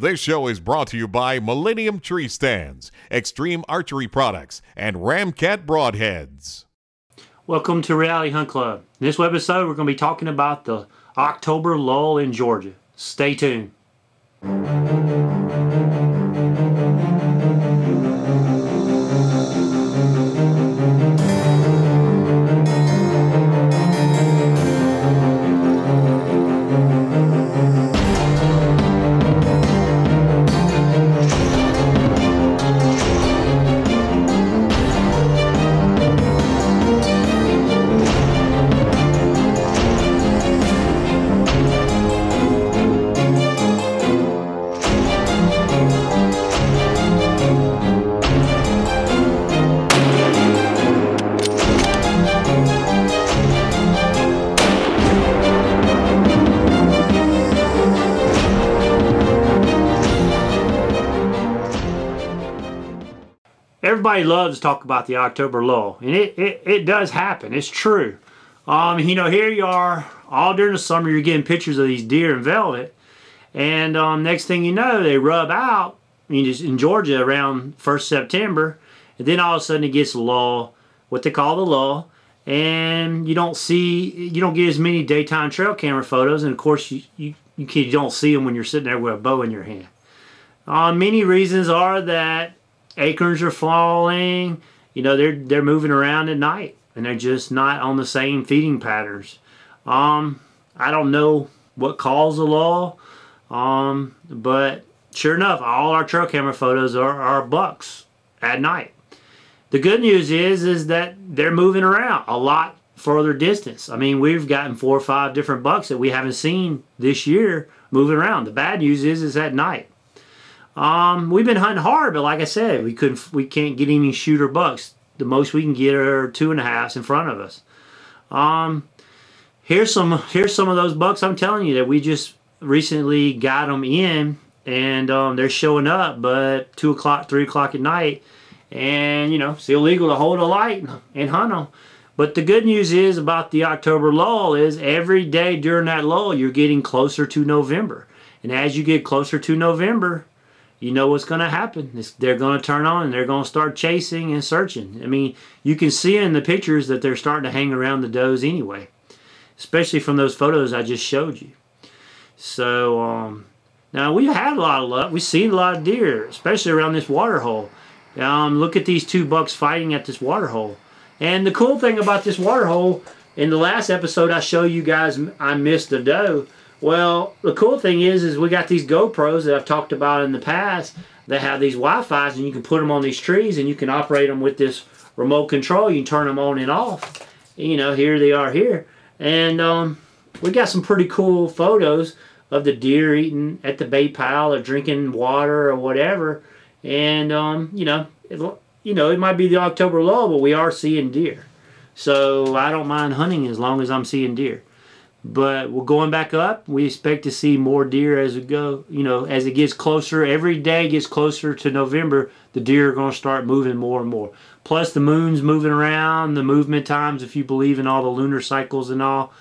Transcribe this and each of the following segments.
This show is brought to you by Millennium Tree Stands, Extreme Archery Products, and Ramcat Broadheads. Welcome to Reality Hunt Club. In this episode, we're going to be talking about the October lull in Georgia. Stay tuned. Everybody loves to talk about the October lull, and it, it, it does happen. It's true. Um, you know, here you are all during the summer, you're getting pictures of these deer in velvet, and um, next thing you know, they rub out. I mean, in Georgia around first September, and then all of a sudden it gets lull, what they call the lull, and you don't see, you don't get as many daytime trail camera photos, and of course you you, you, you don't see them when you're sitting there with a bow in your hand. Uh, many reasons are that acorns are falling. You know, they're they're moving around at night and they're just not on the same feeding patterns. Um, I don't know what caused the lull, um, but sure enough, all our trail camera photos are, are bucks at night. The good news is is that they're moving around a lot further distance. I mean, we've gotten four or five different bucks that we haven't seen this year moving around. The bad news is is at night. Um, we've been hunting hard, but like I said, we couldn't, we can't get any shooter bucks. The most we can get are two and a halfs in front of us. Um, here's some, here's some of those bucks. I'm telling you that we just recently got them in, and um, they're showing up, but two o'clock, three o'clock at night, and you know it's illegal to hold a light and hunt them. But the good news is about the October lull is every day during that lull you're getting closer to November, and as you get closer to November, you know what's going to happen. It's, they're going to turn on and they're going to start chasing and searching. I mean, you can see in the pictures that they're starting to hang around the does anyway, especially from those photos I just showed you. So, um, now we've had a lot of luck. We've seen a lot of deer, especially around this water hole. Um, look at these two bucks fighting at this water hole. And the cool thing about this water hole, in the last episode I showed you guys I missed a doe well, the cool thing is, is we got these GoPros that I've talked about in the past that have these Wi-Fi's, and you can put them on these trees, and you can operate them with this remote control. You can turn them on and off. You know, here they are here, and um, we got some pretty cool photos of the deer eating at the bait pile or drinking water or whatever. And um, you know, it, you know, it might be the October lull, but we are seeing deer. So I don't mind hunting as long as I'm seeing deer. But we're going back up. We expect to see more deer as we go. You know, as it gets closer, every day gets closer to November, the deer are going to start moving more and more. Plus, the moon's moving around, the movement times, if you believe in all the lunar cycles and all,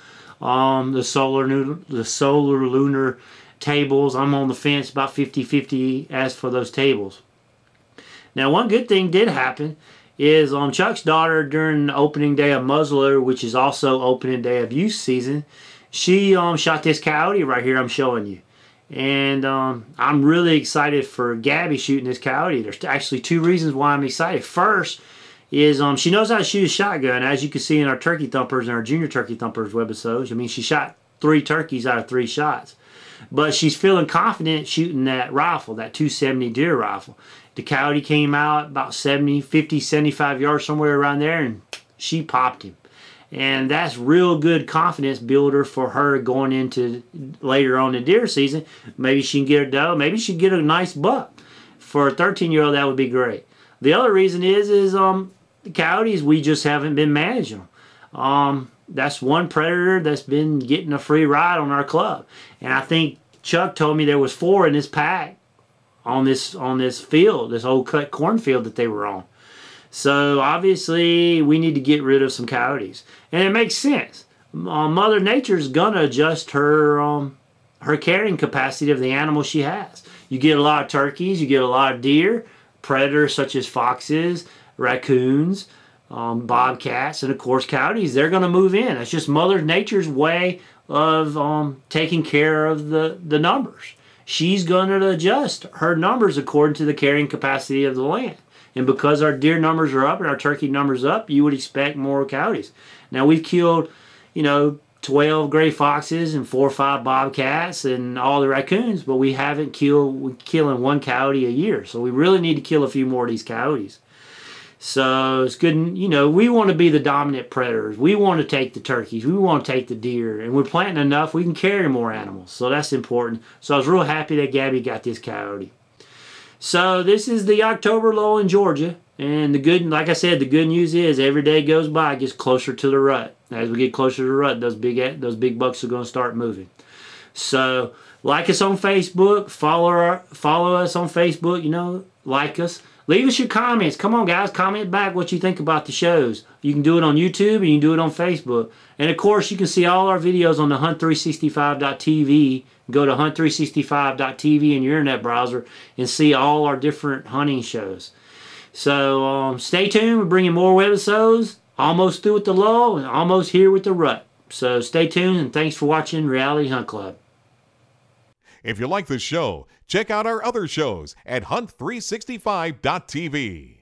um, the solar the solar lunar tables. I'm on the fence about 50-50 as for those tables. Now, one good thing did happen is um, Chuck's daughter during opening day of muzzler, which is also opening day of youth season. She um, shot this coyote right here. I'm showing you, and um, I'm really excited for Gabby shooting this coyote. There's actually two reasons why I'm excited. First is um, she knows how to shoot a shotgun, as you can see in our turkey thumpers and our junior turkey thumpers webisodes. I mean, she shot three turkeys out of three shots, but she's feeling confident shooting that rifle, that 270 deer rifle. The coyote came out about 70, 50, 75 yards, somewhere around there, and she popped him. And that's real good confidence builder for her going into later on the deer season. Maybe she can get a doe. Maybe she can get a nice buck. For a 13 year old, that would be great. The other reason is, is um, the coyotes, we just haven't been managing them. Um, that's one predator that's been getting a free ride on our club. And I think Chuck told me there was four in this pack on this on this field, this old cut cornfield that they were on. So obviously we need to get rid of some coyotes, and it makes sense. Uh, Mother Nature's gonna adjust her um, her carrying capacity of the animal she has. You get a lot of turkeys, you get a lot of deer, predators such as foxes, raccoons, um, bobcats, and of course coyotes. They're to move in. That's just Mother Nature's way of um, taking care of the, the numbers. She's going to adjust her numbers according to the carrying capacity of the land. And because our deer numbers are up and our turkey numbers up, you would expect more coyotes. Now we've killed, you know, 12 gray foxes and four or five bobcats and all the raccoons, but we haven't killed, we're killing one coyote a year. So we really need to kill a few more of these coyotes. So it's good, you know, we want to be the dominant predators. We want to take the turkeys. We want to take the deer. And we're planting enough, we can carry more animals. So that's important. So I was real happy that Gabby got this coyote. So this is the October lull in Georgia. And the good, like I said, the good news is every day goes by, it gets closer to the rut. As we get closer to the rut, those big those big bucks are going to start moving. So like us on Facebook, follow our, follow us on Facebook. You know, like us. Leave us your comments. Come on, guys, comment back what you think about the shows. You can do it on YouTube and you can do it on Facebook. And of course, you can see all our videos on the hunt365.tv. Go to hunt365.tv in your internet browser and see all our different hunting shows. So um, stay tuned. We're bringing more webisodes. Almost through with the lull and almost here with the rut. So stay tuned and thanks for watching Reality Hunt Club. If you like this show, check out our other shows at hunt365.tv.